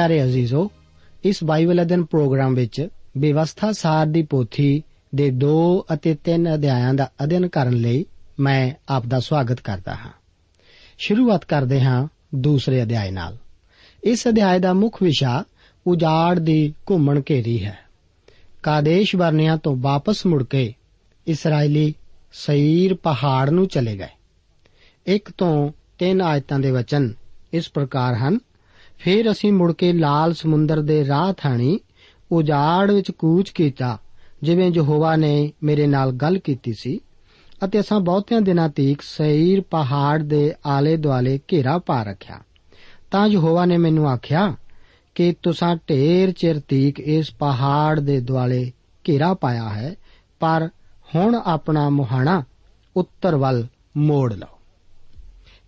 ਪਿਆਰੇ ਅਜ਼ੀਜ਼ੋ, ਇਸ Bible ਅਧਿਨ programme ਵਿੱਚ ਵਿਵਸਥਾ ਸਾਰ ਦੀ ਪੋਥੀ ਦੇ 2 ਅਤੇ 3 ਅਧਿਆਇਾਂ ਦਾ ਅਧਿਨ ਕਰਨ ਲਈ ਮੈਂ ਆਪ ਦਾ ਸਵਾਗਤ ਕਰਦਾ ਹਾਂ। ਸ਼ੁਰੂਆਤ ਕਰਦੇ ਹਾਂ ਦੂਸਰੇ ਅਧਿਆਇ ਨਾਲ। ਇਸ ਅਧਿਆਇ ਦਾ ਮੁੱਖ ਵਿਸ਼ਾ ਉਜਾੜ ਦੀ ਘੁੰਮਣ ਘੇਰੀ ਹੈ। ਕਾਦੇਸ਼ ਬਰਨਿਆਂ ਤੋਂ ਵਾਪਸ ਮੁੜ ਕੇ ਇਸرائیਲੀ ਸਈਰ ਪਹਾੜ ਨੂੰ ਚਲੇ ਗਏ। ਇੱਕ ਤੋਂ ਤਿੰਨ ਆਇਤਾਂ ਦੇ ਵਚਨ ਇਸ ਪ੍ਰਕਾਰ ਹਨ ਫਿਰ ਅਸੀਂ ਮੁੜ ਕੇ ਲਾਲ ਸਮੁੰਦਰ ਦੇ ਰਾਹ ਥਾਣੀ ਉਜਾੜ ਵਿੱਚ ਕੂਚ ਕੀਤਾ, ਜਿਵੇਂ ਯਹੋਵਾ ਨੇ ਮੇਰੇ ਨਾਲ ਗੱਲ ਕੀਤੀ ਸੀ, ਅਤੇ ਅਸਾਂ ਬਹੁਤਿਆਂ ਦਿਨਾਂ ਤੀਕ ਸਈਰ ਪਹਾੜ ਦੇ ਆਲੇ ਦੁਆਲੇ ਘੇਰਾ ਪਾ ਰੱਖਿਆ। ਤਾਂ ਯਹੋਵਾ ਨੇ ਮੈਨੂੰ ਆਖਿਆ, ਕਿ ਤੁਸੀਂ ਢੇਰ ਚਿਰ ਤੀਕ ਇਸ ਪਹਾੜ ਦੇ ਦੁਆਲੇ ਘੇਰਾ ਪਾਇਆ ਹੈ, ਪਰ ਹੁਣ ਆਪਣਾ ਮੁਹਾਣਾ ਉੱਤਰ ਵੱਲ ਮੋੜ ਲਓ।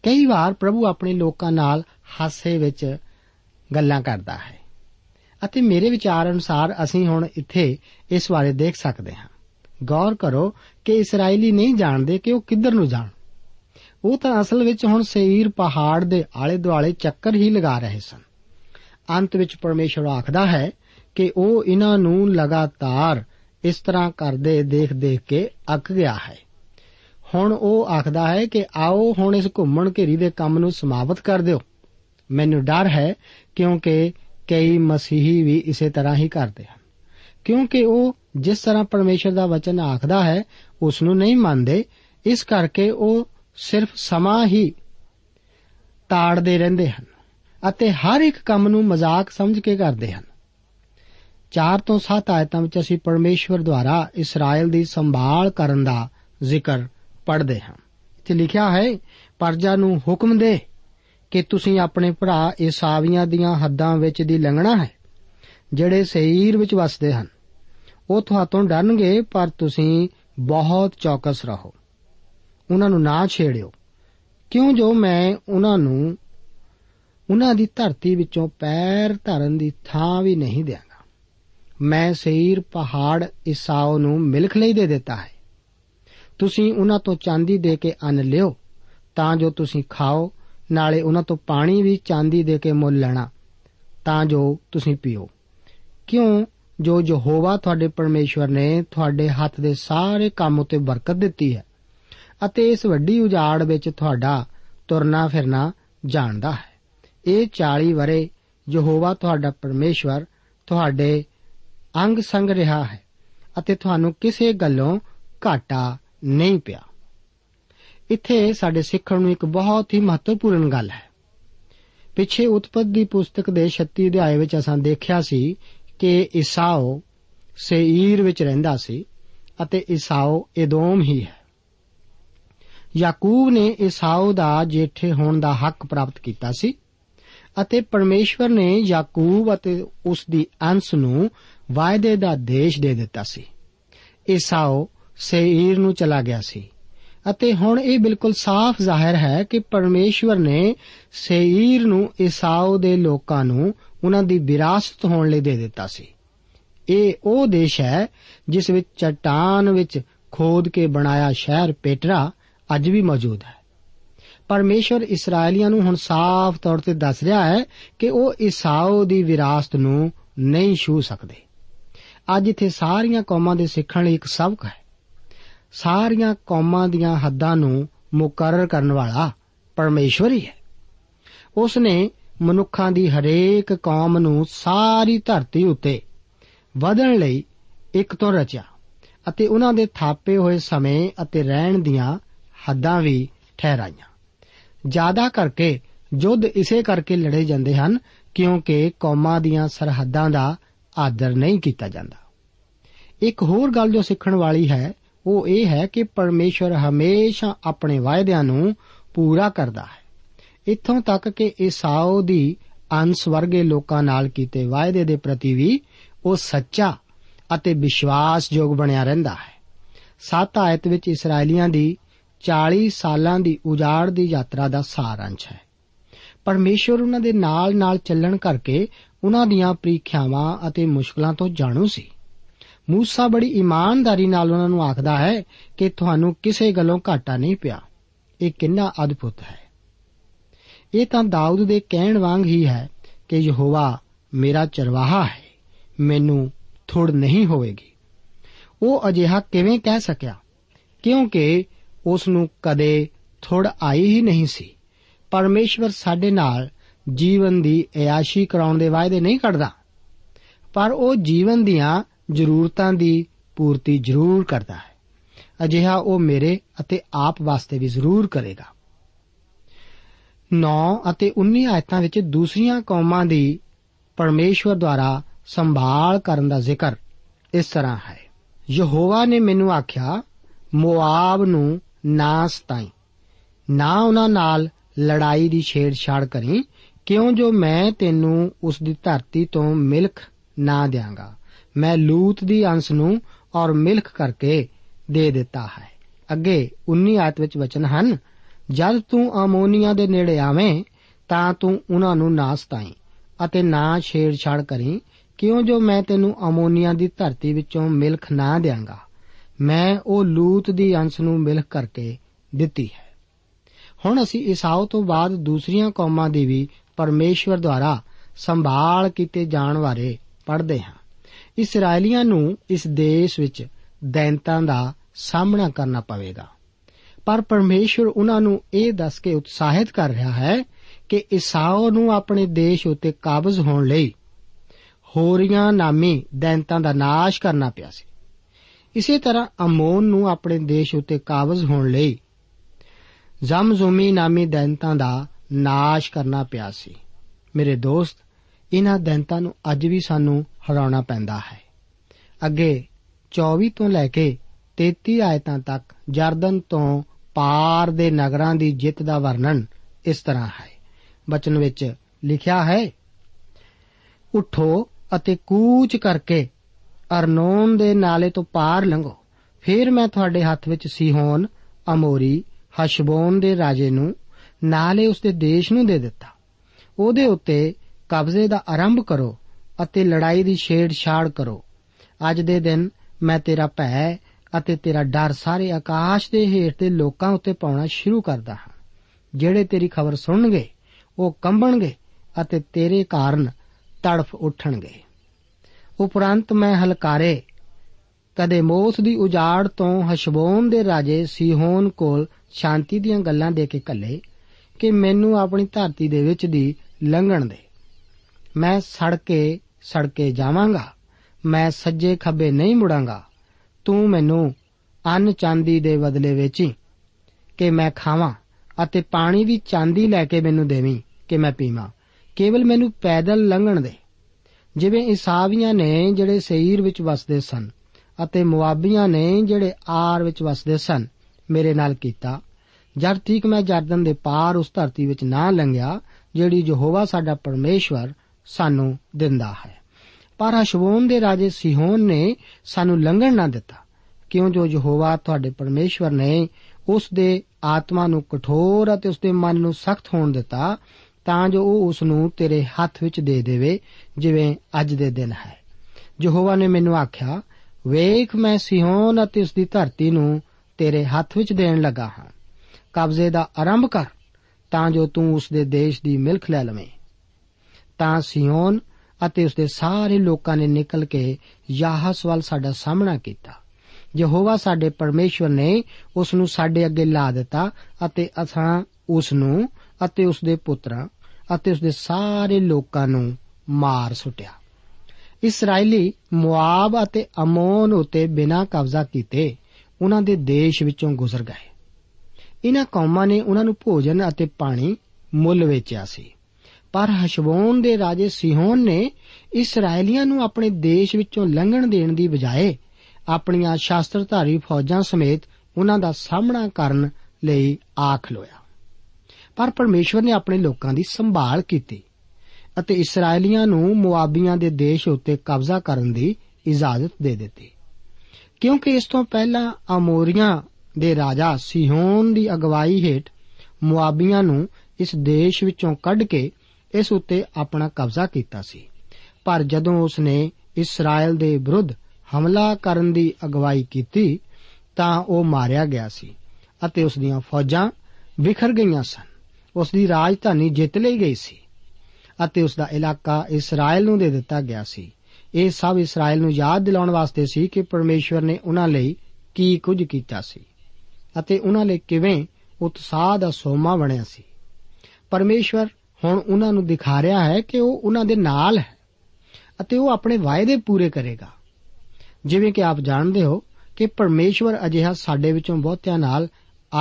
ਕਈ ਵਾਰ ਪ੍ਰਭੂ ਆਪਣੇ ਲੋਕਾਂ ਨਾਲ ਹਾਸੇ ਵਿੱਚ ਗੱਲਾਂ ਕਰਦਾ ਹੈ। ਅਤੇ ਮੇਰੇ ਵਿਚਾਰ ਅਨੁਸਾਰ ਅਸੀਂ ਹੁਣ ਇੱਥੇ ਇਸ ਬਾਰੇ ਦੇਖ ਸਕਦੇ ਹਾਂ। ਗੌਰ ਕਰੋ ਕਿ ਇਸرائیਲੀ ਨਹੀਂ ਜਾਣਦੇ ਕਿ ਉਹ ਕਿੱਧਰ ਨੂੰ ਜਾਣ। ਉਹ ਤਾਂ ਅਸਲ ਵਿੱਚ ਹੁਣ ਸੇਈਰ ਪਹਾੜ ਦੇ ਆਲੇ-ਦੁਆਲੇ ਚੱਕਰ ਹੀ ਲਗਾ ਰਹੇ ਸਨ। ਅੰਤ ਵਿੱਚ ਪਰਮੇਸ਼ਰ ਆਖਦਾ ਹੈ ਕਿ ਉਹ ਇਹਨਾਂ ਨੂੰ ਲਗਾਤਾਰ ਇਸ ਤਰ੍ਹਾਂ ਕਰਦੇ ਦੇਖ-ਦੇਖ ਕੇ ਅੱਕ ਗਿਆ ਹੈ। ਹੁਣ ਉਹ ਆਖਦਾ ਹੈ ਕਿ ਆਓ ਹੁਣ ਇਸ ਘੁੰਮਣ ਘੇਰੀ ਦੇ ਕੰਮ ਨੂੰ ਸਮਾਪਤ ਕਰ ਦਿਓ। ਮੈਨੂੰ ਡਰ ਹੈ ਕਿਉਂਕਿ ਕਈ ਮਸੀਹੀ ਵੀ ਇਸੇ ਤਰ੍ਹਾਂ ਹੀ ਕਰਦੇ ਹਨ। ਕਿਉਂਕਿ ਉਹ ਜਿਸ ਤਰ੍ਹਾਂ ਪਰਮੇਸ਼ਰ ਦਾ ਵਚਨ ਆਖਦਾ ਹੈ ਉਸ ਨੂੰ ਨਹੀਂ ਮੰਨਦੇ। ਇਸ ਕਰਕੇ ਉਹ ਸਿਰਫ ਸਮਾਂ ਹੀ ਤਾੜਦੇ ਰਹਿੰਦੇ ਹਨ ਅਤੇ ਹਰ ਇੱਕ ਕੰਮ ਨੂੰ ਮਜ਼ਾਕ ਸਮਝ ਕੇ ਕਰਦੇ ਹਨ। 4 ਤੋਂ 7 ਆਇਤਾਂ ਵਿੱਚ ਅਸੀਂ ਪਰਮੇਸ਼ਵਰ ਦੁਆਰਾ ਇਸਰਾਇਲ ਦੀ ਸੰਭਾਲ ਕਰਨ ਦਾ ਜ਼ਿਕਰ ਪੜ੍ਹਦੇ ਹਾਂ। ਇੱਥੇ ਲਿਖਿਆ ਹੈ, ਪਰਜਾ ਨੂੰ ਹੁਕਮ ਦੇ ਕਿ ਤੁਸੀਂ ਆਪਣੇ ਭਰਾ ਇਸਾਵੀਆਂ ਦੀਆਂ ਹੱਦਾਂ ਵਿੱਚ ਦੀ ਲੰਘਣਾ ਹੈ, ਜਿਹੜੇ ਸਰੀਰ ਵਿੱਚ ਵਸਦੇ ਹਨ। ਉਹ ਤੁਹਾਤੋਂ ਡਰਨਗੇ, ਪਰ ਤੁਸੀਂ ਬਹੁਤ ਚੌਕਸ ਰਹੋ। ਉਹਨਾਂ ਨੂੰ ਨਾ ਛੇੜਿਓ। ਕਿਉਂ ਜੋ ਮੈਂ ਉਹਨਾਂ ਨੂੰ, ਉਹਨਾਂ ਦੀ ਧਰਤੀ ਵਿੱਚੋਂ ਪੈਰ ਧਰਨ ਦੀ ਥਾਂ ਵੀ ਨਹੀਂ ਦਿਆਂਗਾ। ਮੈਂ ਸੇਰ ਪਹਾੜ ਇਸਾਓ ਨੂੰ ਮਿਲਖ ਲਈ ਦੇ ਦਿੱਤਾ ਹੈ। ਤੁਸੀਂ ਉਹਨਾਂ ਤੋਂ ਚਾਂਦੀ ਦੇ ਕੇ ਅੰਨ ਲਿਓ, ਤਾਂ ਜੋ ਤੁਸੀਂ ਖਾਓ ਨਾਲੇ ਉਹਨਾਂ ਤੋਂ ਪਾਣੀ ਵੀ ਚਾਂਦੀ ਦੇ ਕੇ ਮੁੱਲ ਲੈਣਾ, ਤਾਂ ਜੋ ਤੁਸੀਂ ਪੀਓ। ਕਿਉਂ? ਜੋ ਯਹੋਵਾ ਤੁਹਾਡੇ ਪਰਮੇਸ਼ਵਰ ਨੇ ਤੁਹਾਡੇ ਹੱਥ ਦੇ ਸਾਰੇ ਕੰਮ ਉਤੇ ਬਰਕਤ ਦਿੱਤੀ ਹੈ ਅਤੇ ਇਸ ਵੱਡੀ ਉਜਾੜ ਵਿੱਚ ਤੁਹਾਡਾ ਤੁਰਨਾ ਫਿਰਨਾ ਜਾਣਦਾ ਹੈ। ਇਹ 40 ਵਰੇ ਯਹੋਵਾ ਤੁਹਾਡਾ ਪਰਮੇਸ਼ਵਰ ਤੁਹਾਡੇ ਅੰਗ ਸੰਗ ਰਿਹਾ ਹੈ ਅਤੇ ਤੁਹਾਨੂੰ ਕਿਸੇ ਗੱਲੋਂ ਘਾਟਾ ਨਹੀਂ ਪਿਆ। ਇੱਥੇ ਸਾਡੇ ਸਿੱਖਣ ਨੂੰ ਇੱਕ ਬਹੁਤ ਹੀ ਮਹੱਤਵਪੂਰਨ ਗੱਲ ਹੈ। ਪਿੱਛੇ ਉਤਪਤ ਦੀ ਪੁਸਤਕ ਦੇ 36 ਅਧਿਆਏ ਵਿੱਚ ਅਸਾਂ ਦੇਖਿਆ ਸੀ ਕਿ ਇਸਾਓ ਸੇਈਰ ਵਿੱਚ ਰਹਿੰਦਾ ਸੀ ਅਤੇ ਇਸਾਓ ਇਦੋਮ ਹੀ ਹੈ। ਯਾਕੂਬ ਨੇ ਇਸਾਓ ਦਾ ਜੇਠੇ ਹੋਣ ਦਾ ਹੱਕ ਪ੍ਰਾਪਤ ਕੀਤਾ ਸੀ ਅਤੇ ਪਰਮੇਸ਼ਵਰ ਨੇ ਯਾਕੂਬ ਅਤੇ ਉਸ ਦੀ ਅੰਸ਼ ਨੂੰ ਵਾਅਦੇ ਦਾ ਦੇਸ਼ ਦੇ ਦਿੱਤਾ ਸੀ। ਇਸਾਓ ਸੇਈਰ ਨੂੰ ਚਲਾ ਗਿਆ ਸੀ। ਅਤੇ ਹੁਣ ਇਹ ਬਿਲਕੁਲ ਸਾਫ਼ ਜ਼ਾਹਿਰ ਹੈ ਕਿ ਪਰਮੇਸ਼ਵਰ ਨੇ ਸੇਈਰ ਨੂੰ ਇਸਾਓ ਦੇ ਲੋਕਾਂ ਨੂੰ ਉਹਨਾਂ ਦੀ ਵਿਰਾਸਤ ਹੋਣ ਲਈ ਦੇ ਦਿੱਤਾ ਸੀ। ਇਹ ਉਹ ਦੇਸ਼ ਹੈ ਜਿਸ ਵਿੱਚ ਚਟਾਨ ਵਿੱਚ ਖੋਦ ਕੇ ਬਣਾਇਆ ਸ਼ਹਿਰ ਪੇਟਰਾ ਅੱਜ ਵੀ ਮੌਜੂਦ ਹੈ। ਪਰਮੇਸ਼ਰ ਇਸرائیਲੀਆਂ ਨੂੰ ਹੁਣ ਸਾਫ਼ ਤੌਰ ਤੇ ਦੱਸ ਰਿਹਾ ਹੈ ਕਿ ਉਹ ਇਸਾਓ ਦੀ ਵਿਰਾਸਤ ਨੂੰ ਨਹੀਂ ਛੂ ਸਕਦੇ। ਅੱਜ ਇਥੇ ਸਾਰੀਆਂ ਕੌਮਾਂ ਦੇ ਸਿੱਖਣ ਲਈ ਇੱਕ ਸਬਕ ਹੈ। ਸਾਰੀਆਂ ਕੌਮਾਂ ਦੀਆਂ ਹੱਦਾਂ ਨੂੰ ਮੁਕਰਰ ਕਰਨ ਵਾਲਾ ਪਰਮੇਸ਼ਵਰ ਹੀ। ਹੈ ਉਸ ਨੇ ਮਨੁੱਖਾਂ ਦੀ ਹਰੇਕ ਕੌਮ ਨੂੰ ਸਾਰੀ ਧਰਤੀ ਉੱਤੇ ਵਧਣ ਲਈ ਇੱਕ ਤੋਂ ਰਚਿਆ ਅਤੇ ਉਹਨਾਂ ਦੇ ਥਾਪੇ ਹੋਏ ਸਮੇਂ ਅਤੇ ਰਹਿਣ ਦੀਆਂ ਹੱਦਾਂ ਵੀ ਠਹਿਰਾਈਆਂ। ਜ਼ਿਆਦਾ ਕਰਕੇ ਜੁੱਧ ਇਸੇ ਕਰਕੇ ਲੜੇ ਜਾਂਦੇ ਹਨ ਕਿਉਂਕਿ ਕੌਮਾਂ ਦੀਆਂ ਸਰਹੱਦਾਂ ਦਾ ਆਦਰ ਨਹੀਂ ਕੀਤਾ ਜਾਂਦਾ। ਇੱਕ ਹੋਰ ਗੱਲ ਜੋ ਸਿੱਖਣ ਵਾਲੀ ਹੈ ਉਹ ਇਹ ਹੈ ਕਿ ਪਰਮੇਸ਼ਰ ਹਮੇਸ਼ਾ ਆਪਣੇ ਵਾਅਦਿਆਂ ਨੂੰ ਪੂਰਾ ਕਰਦਾ ਹੈ। ਇੱਥੋਂ ਤੱਕ ਕਿ ਈਸਾਓ ਦੀ ਅੰਸ ਵਰਗੇ ਲੋਕਾਂ ਨਾਲ ਕੀਤੇ ਵਾਅਦੇ ਦੇ ਪ੍ਰਤੀ ਵੀ ਉਹ ਸੱਚਾ ਅਤੇ ਵਿਸ਼ਵਾਸਯੋਗ ਬਣਿਆ ਰਹਿੰਦਾ ਹੈ। 7 ਆਇਤ ਵਿੱਚ ਇਸرائیਲੀਆਂ ਦੀ 40 ਸਾਲਾਂ ਦੀ ਉਜਾੜ ਦੀ ਯਾਤਰਾ ਦਾ ਸਾਰਾਂਸ਼ ਹੈ। ਪਰਮੇਸ਼ਵਰ ਉਹਨਾਂ ਦੇ ਨਾਲ-ਨਾਲ ਚੱਲਣ ਕਰਕੇ ਉਹਨਾਂ ਦੀਆਂ ਪ੍ਰੀਖਿਆਵਾਂ ਅਤੇ ਮੁਸ਼ਕਲਾਂ ਤੋਂ ਜਾਣੂ ਸੀ। ਮੂਸਾ ਬੜੀ ਇਮਾਨਦਾਰੀ ਨਾਲ ਉਹਨਾਂ ਨੂੰ ਆਖਦਾ ਹੈ ਕਿ ਤੁਹਾਨੂੰ ਕਿਸੇ ਗੱਲੋਂ ਘਾਟਾ ਨਹੀਂ ਪਿਆ। ਇਹ ਕਿੰਨਾ ਅਦਭੁਤ ਹੈ। ਇਹ ਤਾਂ ਦਾਊਦ ਦੇ ਕਹਿਣ ਵਾਂਗ ਹੀ ਹੈ ਕਿ ਯਹੋਵਾ ਮੇਰਾ ਚਰਵਾਹਾ ਹੈ, ਮੈਨੂੰ ਥੁੜ ਨਹੀਂ ਹੋਵੇਗੀ। ਉਹ ਅਜਿਹਾ ਕਿਵੇਂ ਕਹਿ ਸਕਿਆ? ਕਿਉਂਕਿ ਉਸ ਨੂੰ ਕਦੇ ਥੁੜ ਆਈ ਹੀ ਨਹੀਂ ਸੀ। ਪਰਮੇਸ਼ਵਰ ਸਾਡੇ ਨਾਲ ਜੀਵਨ ਦੀ ਇਆਸ਼ੀ ਕਰਾਉਣ ਦੇ ਵਾਅਦੇ ਨਹੀਂ ਕਰਦਾ। ਪਰ ਉਹ ਜੀਵਨ ਦੀਆਂ ਜ਼ਰੂਰਤਾਂ ਦੀ ਪੂਰਤੀ ਜ਼ਰੂਰ ਕਰਦਾ ਹੈ। ਅਜਿਹਾ ਉਹ ਮੇਰੇ ਅਤੇ ਆਪ ਵਾਸਤੇ ਵੀ ਜ਼ਰੂਰ ਕਰੇਗਾ। 9 ਅਤੇ 19 ਆਇਤਾਂ ਵਿੱਚ ਦੂਸਰੀਆਂ ਕੌਮਾਂ ਦੀ ਪਰਮੇਸ਼ਵਰ ਦੁਆਰਾ ਸੰਭਾਲ ਕਰਨ ਦਾ ਜ਼ਿਕਰ ਇਸ ਤਰ੍ਹਾਂ ਹੈ। ਯਹੋਵਾ ਨੇ ਮੈਨੂੰ ਆਖਿਆ, ਮੋਆਬ ਨੂੰ ਨਾ ਸਤਾਈ। ਨਾ ਉਹਨਾਂ ਨਾਲ ਲੜਾਈ ਦੀ ਛੇੜਛਾੜ ਕਰੀ, ਕਿਉਂ ਜੋ ਮੈਂ ਤੈਨੂੰ ਉਸ ਦੀ ਧਰਤੀ ਤੋਂ ਮਿਲਖ ਨਾ ਦਿਆਂਗਾ। ਮੈਂ ਲੂਤ ਦੀ ਅੰਸ਼ ਨੂੰ ਔਰ ਮਿਲਖ ਕਰਕੇ ਦੇ ਦਿੱਤਾ ਹੈ। ਅੱਗੇ 19 ਆਇਤ ਵਿੱਚ ਵਚਨ ਹਨ, ਜਦ ਤੂੰ ਅਮੋਨੀਆ ਦੇ ਨੇੜੇ ਆਵੇਂ, ਤਾਂ ਤੂੰ ਉਹਨਾਂ ਨੂੰ ਨਾ ਸਤਾਈ ਅਤੇ ਨਾ ਛੇੜਛਾੜ ਕਰੀ, ਕਿਉਂ ਜੋ ਮੈਂ ਤੈਨੂੰ ਅਮੋਨੀਆ ਦੀ ਧਰਤੀ ਵਿੱਚੋਂ ਮਿਲਖ ਨਾ ਦਿਆਂਗਾ? ਮੈਂ ਉਹ ਲੂਤ ਦੀ ਅੰਸ਼ ਨੂੰ ਮਿਲਖ ਕਰਕੇ ਦਿੱਤੀ ਹੈ। ਹੁਣ ਅਸੀਂ ਇਸਾਓ ਤੋਂ ਬਾਅਦ ਦੂਸਰੀਆਂ ਕੌਮਾਂ ਦੀ ਵੀ ਪਰਮੇਸ਼ਵਰ ਦੁਆਰਾ ਸੰਭਾਲ ਕੀਤੇ ਜਾਣ ਬਾਰੇ ਪੜ੍ਹਦੇ ਹਾਂ। ਇਸرائیਲੀਆਂ ਨੂੰ ਇਸ ਦੇਸ਼ ਵਿੱਚ ਦੈਂਤਾਂ ਦਾ ਸਾਹਮਣਾ ਕਰਨਾ ਪਵੇਗਾ। ਪਰ ਪਰਮੇਸ਼ਵਰ ਉਹਨਾਂ ਨੂੰ ਇਹ ਦੱਸ ਕੇ ਉਤਸ਼ਾਹਿਤ ਕਰ ਰਿਹਾ ਹੈ ਕਿ ਇਸਾਓ ਨੂੰ ਆਪਣੇ ਦੇਸ਼ ਉਤੇ ਕਾਬਜ਼ ਹੋਣ ਲਈ ਹੋਰੀਆਂ ਨਾਮੀ ਦੈਂਤਾਂ ਦਾ ਨਾਸ਼ ਕਰਨਾ ਪਿਆ ਸੀ। ਇਸੇ ਤਰ੍ਹਾਂ ਅਮੋਨ ਨੂੰ ਆਪਣੇ ਦੇਸ਼ ਉਤੇ ਕਾਬਜ਼ ਹੋਣ ਲਈ ਜ਼ਮਜ਼ੂਮੀ ਨਾਮੀ ਦੈਂਤਾਂ ਦਾ ਨਾਸ਼ ਕਰਨਾ ਪਿਆ ਸੀ। ਮੇਰੇ ਦੋਸਤ, ਇਹਨਾਂ ਦੈਂਤਾਂ ਨੂੰ ਅੱਜ ਵੀ ਸਾਨੂੰ ਹਰਾਉਣਾ ਪੈਂਦਾ ਹੈ। ਅੱਗੇ 24 ਤੋਂ ਲੈ ਕੇ 33 ਆਇਤਾਂ ਤੱਕ ਜਰਦਨ ਤੋਂ ਪਾਰ ਦੇ ਨਗਰਾਂ ਦੀ ਜਿੱਤ ਦਾ ਵਰਣਨ ਇਸ ਤਰ੍ਹਾਂ ਹੈ। ਬਚਨ ਵਿੱਚ ਲਿਖਿਆ ਹੈ, ਉਠੋ ਅਤੇ ਕੂਚ ਕਰਕੇ ਅਰਨੋਨ ਦੇ ਨਾਲੇ ਤੋਂ ਪਾਰ ਲੰਘੋ। ਫਿਰ ਮੈਂ ਤੁਹਾਡੇ ਹੱਥ ਵਿੱਚ ਸੀਹੋਨ, ਅਮੋਰੀ, ਹਸ਼ਬੋਨ ਦੇ ਰਾਜੇ ਨੂੰ ਨਾਲੇ ਉਸ ਦੇ ਦੇਸ਼ ਨੂੰ ਦੇ ਦਿੱਤਾ। ਉਹਦੇ ਉੱਤੇ ਕਬਜ਼ੇ ਦਾ ਆਰੰਭ ਕਰੋ ਅਤੇ ਲੜਾਈ ਦੀ ਛੇੜਛਾੜ ਕਰੋ। ਅੱਜ ਦੇ ਦਿਨ ਮੈਂ ਤੇਰਾ ਭੈ ਅਤੇ ਤੇਰਾ ਡਰ ਸਾਰੇ ਆਕਾਸ਼ ਦੇ ਹੇਠ ਦੇ ਲੋਕਾਂ ਉੱਤੇ ਪਾਉਣਾ ਸ਼ੁਰੂ ਕਰਦਾ ਹਾਂ। ਜਿਹੜੇ ਤੇਰੀ ਖਬਰ ਸੁਣਨਗੇ, ਉਹ ਕੰਬਣਗੇ ਅਤੇ ਤੇਰੇ ਕਾਰਨ ਤੜਫ ਉੱਠਣਗੇ। ਉਪਰੰਤ ਮੈਂ ਹਲਕਾਰੇ, ਕਦੇ ਮੋਸ ਦੀ ਉਜਾੜ ਤੋਂ ਹਸ਼ਬੋਨ ਦੇ ਰਾਜੇ ਸੀਹੋਨ ਕੋਲ ਸ਼ਾਂਤੀ ਦੀਆਂ ਗੱਲਾਂ ਦੇ ਕੇ ਕੱਲੇ ਕਿ ਮੈਨੂੰ ਆਪਣੀ ਧਰਤੀ ਦੇ ਵਿੱਚ ਦੀ ਲੰਘਣ ਦੇ। ਮੈਂ ਸੜਕੇ ਸੜਕੇ ਜਾਵਾਂਗਾ। ਮੈਂ ਸੱਜੇ ਖੱਬੇ ਨਹੀਂ ਮੁੜਾਂਗਾ। ਤੂੰ ਮੈਨੂੰ ਅੰਨ ਚਾਂਦੀ ਦੇ ਬਦਲੇ ਵੇਚੀ ਕਿ ਮੈਂ ਖਾਵਾਂ ਅਤੇ ਪਾਣੀ ਵੀ ਚਾਂਦੀ ਲੈ ਕੇ ਮੈਨੂੰ ਦੇਵੀਂ ਕਿ ਮੈਂ ਪੀਵਾਂ। ਕੇਵਲ ਮੈਨੂੰ ਪੈਦਲ ਲੰਘਣ ਦੇ। ਜਿਵੇਂ ਇਸਾਵੀਆਂ ਨੇ ਜਿਹੜੇ ਸੇਈਰ ਵਿੱਚ ਵਸਦੇ ਸਨ ਅਤੇ ਮੁਆਬੀਆਂ ਨੇ ਜਿਹੜੇ ਆਰ ਵਿੱਚ ਵਸਦੇ ਸਨ, ਮੇਰੇ ਨਾਲ ਕੀਤਾ। ਜਦ ਤੀਕ ਮੈਂ ਜਰਦਨ ਦੇ ਪਾਰ ਉਸ ਧਰਤੀ ਵਿੱਚ ਨਾ ਲੰਘਿਆ, ਜਿਹੜੀ ਯਹੋਵਾ ਸਾਡਾ ਪਰਮੇਸ਼ਵਰ ਸਾਨੂੰ ਦਿੰਦਾ ਹੈ। ਪਰ ਹਸ਼ਬੋਨ ਦੇ ਰਾਜੇ ਸਿਹੋਨ ਨੇ ਸਾਨੂੰ ਲੰਘਣ ਨਾ ਦਿੱਤਾ। ਕਿਉਂ? ਜੋ ਯਹੋਵਾ ਤੁਹਾਡੇ ਪਰਮੇਸ਼ਵਰ ਨੇ ਉਸ ਦੇ ਆਤਮਾ ਨੂੰ ਕਠੋਰ ਅਤੇ ਉਸ ਦੇ ਮਨ ਨੂੰ ਸਖਤ ਹੋਣ ਦਿੱਤਾ, ਤਾਂ ਜੋ ਉਹ ਉਸ ਨੂੰ ਤੇਰੇ ਹੱਥ ਵਿੱਚ ਦੇ ਦੇਵੇ, ਜਿਵੇਂ ਅੱਜ ਦੇ ਦਿਨ ਹੈ। ਯਹੋਵਾ ਨੇ ਮੈਨੂੰ ਆਖਿਆ, ਵੇਖ, ਮੈਂ ਸਿਹੋਨ ਅਤੇ ਉਸ ਦੀ ਧਰਤੀ ਨੂੰ ਤੇਰੇ ਹੱਥ ਵਿੱਚ ਦੇਣ ਲੱਗਾ ਹਾਂ। ਕਬਜ਼ੇ ਦਾ ਆਰੰਭ ਕਰ, ਤਾਂ ਜੋ ਤੂੰ ਉਸ ਦੇ ਦੇਸ਼ ਦੀ ਮਿਲਖ ਲੈ ਲਵੇਂ। ਤਾਂ ਸਿਓਨ ਅਤੇ ਉਸਦੇ ਸਾਰੇ ਲੋਕਾਂ ਨੇ ਨਿਕਲ ਕੇ ਯਾਹਸ ਵੱਲ ਸਾਡਾ ਸਾਹਮਣਾ ਕੀਤਾ। ਯਹੋਵਾ ਸਾਡੇ ਪਰਮੇਸ਼ਵਰ ਨੇ ਉਸ ਨੂੰ ਸਾਡੇ ਅੱਗੇ ਲਾ ਦਿੱਤਾ ਅਤੇ ਅਸਾਂ ਉਸ ਨੂੰ ਅਤੇ ਉਸ ਦੇ ਪੁੱਤਰਾਂ ਅਤੇ ਉਸ ਦੇ ਸਾਰੇ ਲੋਕਾਂ ਨੂੰ ਮਾਰ ਸੁੱਟਿਆ। ਇਸرائیਲੀ ਮੁਆਬ ਅਤੇ ਅਮੋਨ ਉਤੇ ਬਿਨਾਂ ਕਬਜ਼ਾ ਕੀਤੇ ਉਹਨਾਂ ਦੇ ਦੇਸ਼ ਵਿੱਚੋਂ ਗੁਜ਼ਰ ਗਏ। ਇਹਨਾਂ ਕੌਮਾਂ ਨੇ ਉਹਨਾਂ ਨੂੰ ਭੋਜਨ ਅਤੇ ਪਾਣੀ ਮੁੱਲ ਵੇਚਿਆ ਸੀ। ਪਰ ਹਸ਼ਬੋਨ ਦੇ ਰਾਜੇ ਸਿਹੋਨ ਨੇ ਇਸرائیਲੀਆਂ ਨੂੰ ਆਪਣੇ ਦੇਸ਼ ਵਿੱਚੋਂ ਲੰਘਣ ਦੇਣ ਦੀ ਬਜਾਏ ਆਪਣੀਆਂ ਸ਼ਾਸਤਰਧਾਰੀ ਫੌਜਾਂ ਸਮੇਤ ਉਹਨਾਂ ਦਾ ਸਾਹਮਣਾ ਕਰਨ ਲਈ ਆਖ ਲੋਇਆ। ਪਰ ਪਰਮੇਸ਼ਵਰ ਨੇ ਆਪਣੇ ਲੋਕਾਂ ਦੀ ਸੰਭਾਲ ਕੀਤੀ ਅਤੇ ਇਸرائیਲੀਆਂ ਨੂੰ ਮੁਆਬੀਆਂ ਦੇ ਦੇਸ਼ ਉੱਤੇ ਕਬਜ਼ਾ ਕਰਨ ਦੀ ਇਜਾਜ਼ਤ ਦੇ ਦਿੱਤੀ। ਕਿਉਂਕਿ ਇਸ ਤੋਂ ਪਹਿਲਾਂ ਅਮੋਰੀਆਂ ਦੇ ਰਾਜਾ ਸਿਹੋਨ ਦੀ ਅਗਵਾਈ ਹੇਠ ਮੁਆਬੀਆਂ ਨੂੰ ਇਸ ਦੇਸ਼ ਵਿੱਚੋਂ ਕੱਢ ਕੇ ਇਸ ਉੱਤੇ ਆਪਣਾ ਕਬਜ਼ਾ ਕੀਤਾ ਸੀ। ਪਰ ਜਦੋਂ ਉਸ ਨੇ ਇਸਰਾਇਲ ਦੇ ਵਿਰੁੱਧ ਹਮਲਾ ਕਰਨ ਦੀ ਅਗਵਾਈ ਕੀਤੀ, ਤਾਂ ਉਹ ਮਾਰਿਆ ਗਿਆ ਸੀ ਅਤੇ ਉਸ ਦੀਆਂ ਫੌਜਾਂ ਵਿਖਰ ਗਈਆਂ ਸਨ। ਉਸ ਦੀ ਰਾਜਧਾਨੀ ਜਿੱਤ ਲਈ ਗਈ ਸੀ ਅਤੇ ਉਸ ਦਾ ਇਲਾਕਾ ਇਸਰਾਇਲ ਨੂੰ ਦੇ ਦਿੱਤਾ ਗਿਆ ਸੀ। ਇਹ ਸਭ ਇਸਰਾਇਲ ਨੂੰ ਯਾਦ ਦਿਲਾਉਣ ਵਾਸਤੇ ਸੀ ਕਿ ਪਰਮੇਸ਼ਵਰ ਨੇ ਉਹਨਾਂ ਲਈ ਕੀ ਕੁਝ ਕੀਤਾ ਸੀ ਅਤੇ ਉਹਨਾਂ ਲਈ ਕਿਵੇਂ ਉਤਸ਼ਾਹ ਦਾ ਸੋਮਾ ਬਣਿਆ ਸੀ। ਪਰਮੇਸ਼ਵਰ ਹੁਣ ਉਹਨਾਂ ਨੂੰ ਦਿਖਾ ਰਿਹਾ ਹੈ ਕਿ ਉਹ ਉਹਨਾਂ ਦੇ ਨਾਲ ਹੈ ਅਤੇ ਉਹ ਆਪਣੇ ਵਾਅਦੇ ਪੂਰੇ ਕਰੇਗਾ। ਜਿਵੇਂ ਕਿ ਆਪ ਜਾਣਦੇ ਹੋ ਕਿ ਪਰਮੇਸ਼ਵਰ ਅਜਿਹਾ ਸਾਡੇ ਵਿੱਚੋਂ ਬਹੁਤਿਆਂ ਨਾਲ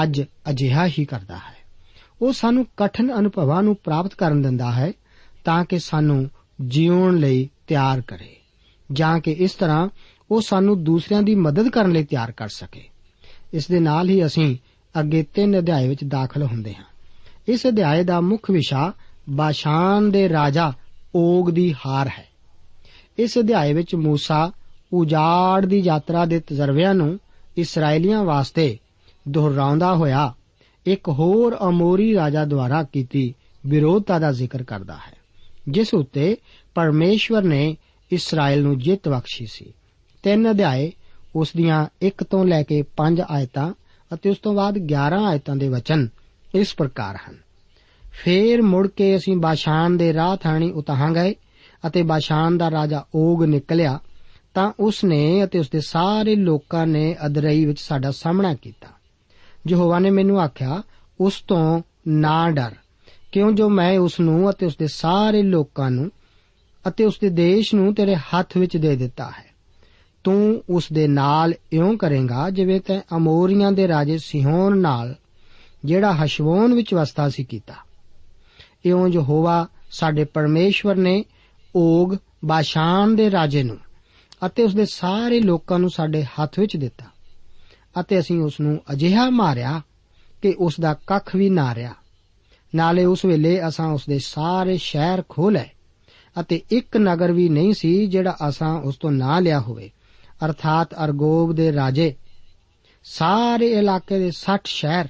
ਅੱਜ ਅਜਿਹਾ ਹੀ ਕਰਦਾ ਹੈ। ਉਹ ਸਾਨੂੰ ਕਠਿਨ ਅਨੁਭਵਾਂ ਨੂੰ ਪ੍ਰਾਪਤ ਕਰਨ ਦਿੰਦਾ ਹੈ ਤਾਂ ਕਿ ਸਾਨੂੰ ਜੀਉਣ ਲਈ ਤਿਆਰ ਕਰੇ, ਜਾਂ ਕਿ ਇਸ ਤਰ੍ਹਾਂ ਉਹ ਸਾਨੂੰ ਦੂਸਰਿਆਂ ਦੀ ਮਦਦ ਕਰਨ ਲਈ ਤਿਆਰ ਕਰ ਸਕੇ। ਇਸ ਦੇ ਨਾਲ ਹੀ ਅਸੀਂ ਅੱਗੇ ਤਿੰਨ ਅਧਿਆਏ ਵਿੱਚ ਦਾਖਲ ਹੁੰਦੇ ਹਾਂ। ਇਸ ਅਧਿਆਏ ਦਾ ਮੁੱਖ ਵਿਸ਼ਾ ਬਾਸ਼ਾਨ ਦੇ ਰਾਜਾ ਓਗ ਦੀ ਹਾਰ ਹੈ। ਇਸ ਅਧਿਆਏ ਵਿੱਚ موسی ਉਜਾੜ ਦੀ ਯਾਤਰਾ ਦੇ ਤਜਰਬਿਆਂ ਨੂੰ ਇਸرائیਲੀਆਂ ਵਾਸਤੇ ਦੁਹਰਾਉਂਦਾ ਹੋਇਆ ਇੱਕ ਹੋਰ ਅਮੋਰੀ ਰਾਜਾ ਦੁਆਰਾ ਕੀਤੀ ਵਿਰੋਧਤਾ ਦਾ ਜ਼ਿਕਰ ਕਰਦਾ ਹੈ, ਜਿਸ ਉੱਤੇ ਪਰਮੇਸ਼ਵਰ ਨੇ ਇਸਰਾਇਲ ਨੂੰ ਜਿੱਤ ਬਖਸ਼ੀ ਸੀ। ਤਿੰਨ ਅਧਿਆਏ ਉਸ ਦੀਆਂ 1 ਤੋਂ ਲੈ ਕੇ 5 ਆਇਤਾਂ ਅਤੇ ਉਸ ਤੋਂ ਬਾਅਦ 11 ਆਇਤਾਂ ਦੇ ਵਚਨ ਇਸ ਪ੍ਰਕਾਰ ਹਨ। ਫੇਰ ਮੁੜ ਕੇ ਅਸੀਂ ਬਾਸ਼ਾਨ ਦੇ ਰਾਹ ਥਾਣੀ ਉਤਾਹਾਂ ਗਏ ਅਤੇ ਬਾਸ਼ਾਨ ਦਾ ਰਾਜਾ ਓਗ ਨਿਕਲਿਆ, ਤਾਂ ਉਸ ਨੇ ਅਤੇ ਉਸ ਦੇ ਸਾਰੇ ਲੋਕਾਂ ਨੇ ਅਦਰਈ ਵਿੱਚ ਸਾਡਾ ਸਾਹਮਣਾ ਕੀਤਾ। ਯਹੋਵਾ ਨੇ ਮੈਨੂੰ ਆਖਿਆ, ਉਸ ਤੋਂ ਨਾ ਡਰ, ਕਿਉਂ ਜੋ ਮੈਂ ਉਸ ਨੂੰ ਅਤੇ ਉਸ ਦੇ ਸਾਰੇ ਲੋਕਾਂ ਨੂੰ ਅਤੇ ਉਸ ਦੇ ਦੇਸ਼ ਨੂੰ ਤੇਰੇ ਹੱਥ ਵਿੱਚ ਦੇ ਦਿੱਤਾ ਹੈ। ਤੂੰ ਉਸ ਦੇ ਨਾਲ ਇਉਂ ਕਰੇਗਾ ਜਿਵੇਂ ਤੈਂ ਅਮੋਰੀਆਂ ਦੇ ਰਾਜੇ ਸਿਹੋਨ ਨਾਲ, ਜਿਹੜਾ ਹਸ਼ਵੋਨ ਵਿੱਚ ਵਸਦਾ ਸੀ ਕੀਤਾ। ਇਉਂ ਯਹੋਵਾ ਸਾਡੇ ਪਰਮੇਸ਼ਵਰ ਨੇ ਓਗ ਬਾਸ਼ਾਨ ਦੇ ਰਾਜੇ ਨੂੰ ਅਤੇ ਉਸ ਦੇ ਸਾਰੇ ਲੋਕਾਂ ਨੂੰ ਸਾਡੇ ਹੱਥ ਵਿੱਚ ਦਿੱਤਾ ਅਤੇ ਅਸੀਂ ਉਸ ਨੂੰ ਅਜਿਹਾ ਮਾਰਿਆ ਕਿ ਉਸ ਦਾ ਕੱਖ ਵੀ ਨਾ ਰਿਹਾ। ਨਾਲੇ ਉਸ ਵੇਲੇ ਅਸਾਂ ਉਸ ਦੇ ਸਾਰੇ ਸ਼ਹਿਰ ਖੋਲੇ ਅਤੇ ਇੱਕ ਨਗਰ ਵੀ ਨਹੀਂ ਸੀ ਜਿਹੜਾ ਅਸਾਂ ਉਸ ਤੋਂ ਨਾ ਲਿਆ ਹੋਵੇ, ਅਰਥਾਤ ਅਰਗੋਬ ਦੇ ਰਾਜੇ। ਸਾਰੇ ਇਲਾਕੇ ਦੇ 60 ਸ਼ਹਿਰ,